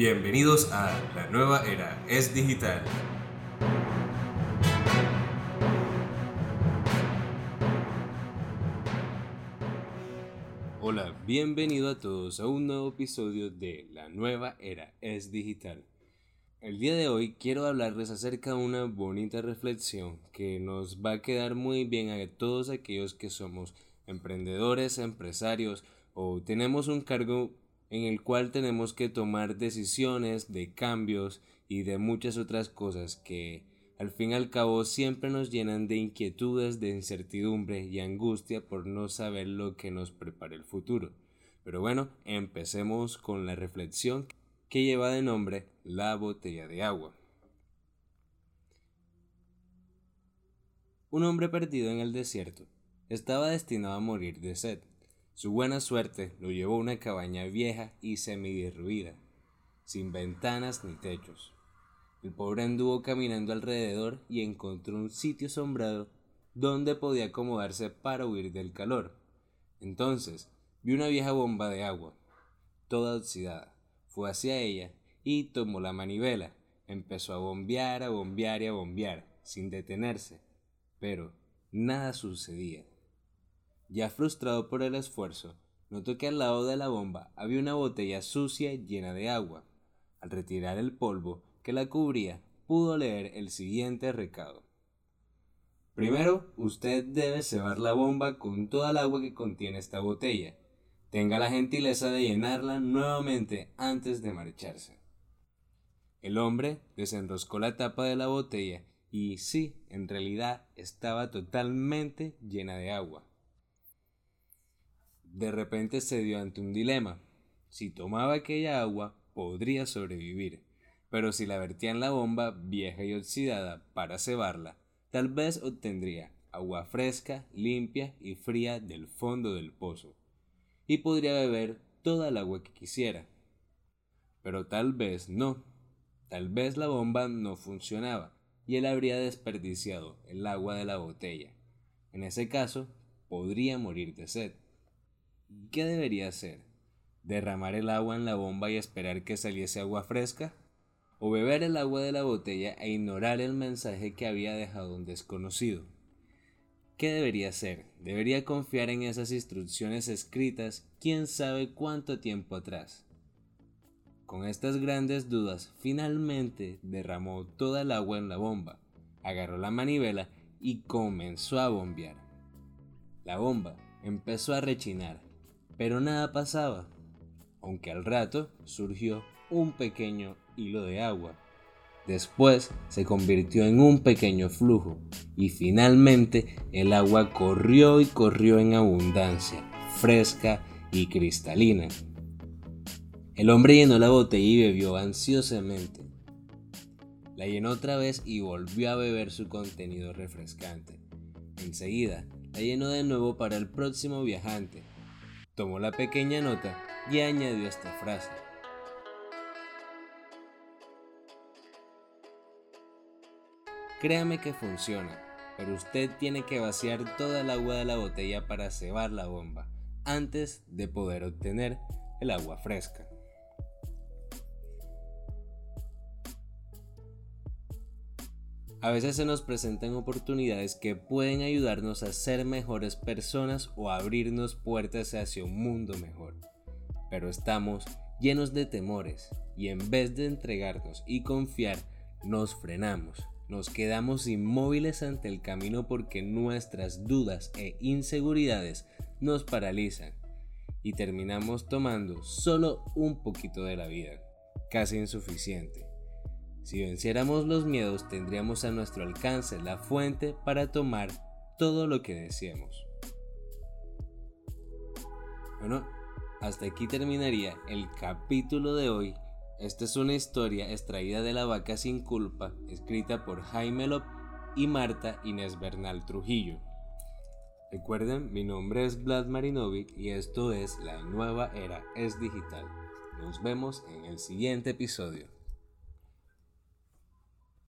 Bienvenidos a La Nueva Era es Digital. Hola, bienvenido a todos a un nuevo episodio de La Nueva Era es Digital. El día de hoy quiero hablarles acerca de una bonita reflexión que nos va a quedar muy bien a todos aquellos que somos emprendedores, empresarios o tenemos un cargo en el cual tenemos que tomar decisiones de cambios y de muchas otras cosas que al fin y al cabo siempre nos llenan de inquietudes, de incertidumbre y angustia por no saber lo que nos prepara el futuro. Pero bueno, empecemos con la reflexión que lleva de nombre la botella de agua. Un hombre perdido en el desierto estaba destinado a morir de sed. Su buena suerte lo llevó a una cabaña vieja y semiderruida, sin ventanas ni techos. El pobre anduvo caminando alrededor y encontró un sitio sombrado donde podía acomodarse para huir del calor. Entonces vio una vieja bomba de agua, toda oxidada fue hacia ella y tomó la manivela. Empezó a bombear, a bombear y a bombear, sin detenerse. Pero nada sucedía. Ya frustrado por el esfuerzo, notó que al lado de la bomba había una botella sucia llena de agua. Al retirar el polvo que la cubría, pudo leer el siguiente recado. Primero, usted debe cebar la bomba con toda el agua que contiene esta botella tenga la gentileza de llenarla nuevamente antes de marcharse. El hombre desenroscó la tapa de la botella y sí, en realidad estaba totalmente llena de agua. De repente se dio ante un dilema. Si tomaba aquella agua, podría sobrevivir, pero si la vertía en la bomba vieja y oxidada para cebarla, tal vez obtendría agua fresca, limpia y fría del fondo del pozo y podría beber toda el agua que quisiera. Pero tal vez no. Tal vez la bomba no funcionaba y él habría desperdiciado el agua de la botella. En ese caso, podría morir de sed. ¿Qué debería hacer? ¿Derramar el agua en la bomba y esperar que saliese agua fresca? ¿O beber el agua de la botella e ignorar el mensaje que había dejado un desconocido? ¿Qué debería hacer? Debería confiar en esas instrucciones escritas quién sabe cuánto tiempo atrás. Con estas grandes dudas, finalmente derramó toda el agua en la bomba, agarró la manivela y comenzó a bombear. La bomba empezó a rechinar, pero nada pasaba, aunque al rato surgió un pequeño hilo de agua Después se convirtió en un pequeño flujo y finalmente el agua corrió y corrió en abundancia, fresca y cristalina. El hombre llenó la botella y bebió ansiosamente. La llenó otra vez y volvió a beber su contenido refrescante. Enseguida, la llenó de nuevo para el próximo viajante. Tomó la pequeña nota y añadió esta frase. Créame que funciona, pero usted tiene que vaciar toda el agua de la botella para cebar la bomba antes de poder obtener el agua fresca. A veces se nos presentan oportunidades que pueden ayudarnos a ser mejores personas o abrirnos puertas hacia un mundo mejor. Pero estamos llenos de temores y en vez de entregarnos y confiar, nos frenamos nos quedamos inmóviles ante el camino porque nuestras dudas e inseguridades nos paralizan y terminamos tomando solo un poquito de la vida, casi insuficiente. Si venciéramos los miedos tendríamos a nuestro alcance la fuente para tomar todo lo que deseemos. Bueno, hasta aquí terminaría el capítulo de hoy esta es una historia extraída de La vaca sin culpa, escrita por Jaime Lop y Marta Inés Bernal Trujillo. Recuerden, mi nombre es Vlad Marinovic y esto es La Nueva Era es Digital. Nos vemos en el siguiente episodio.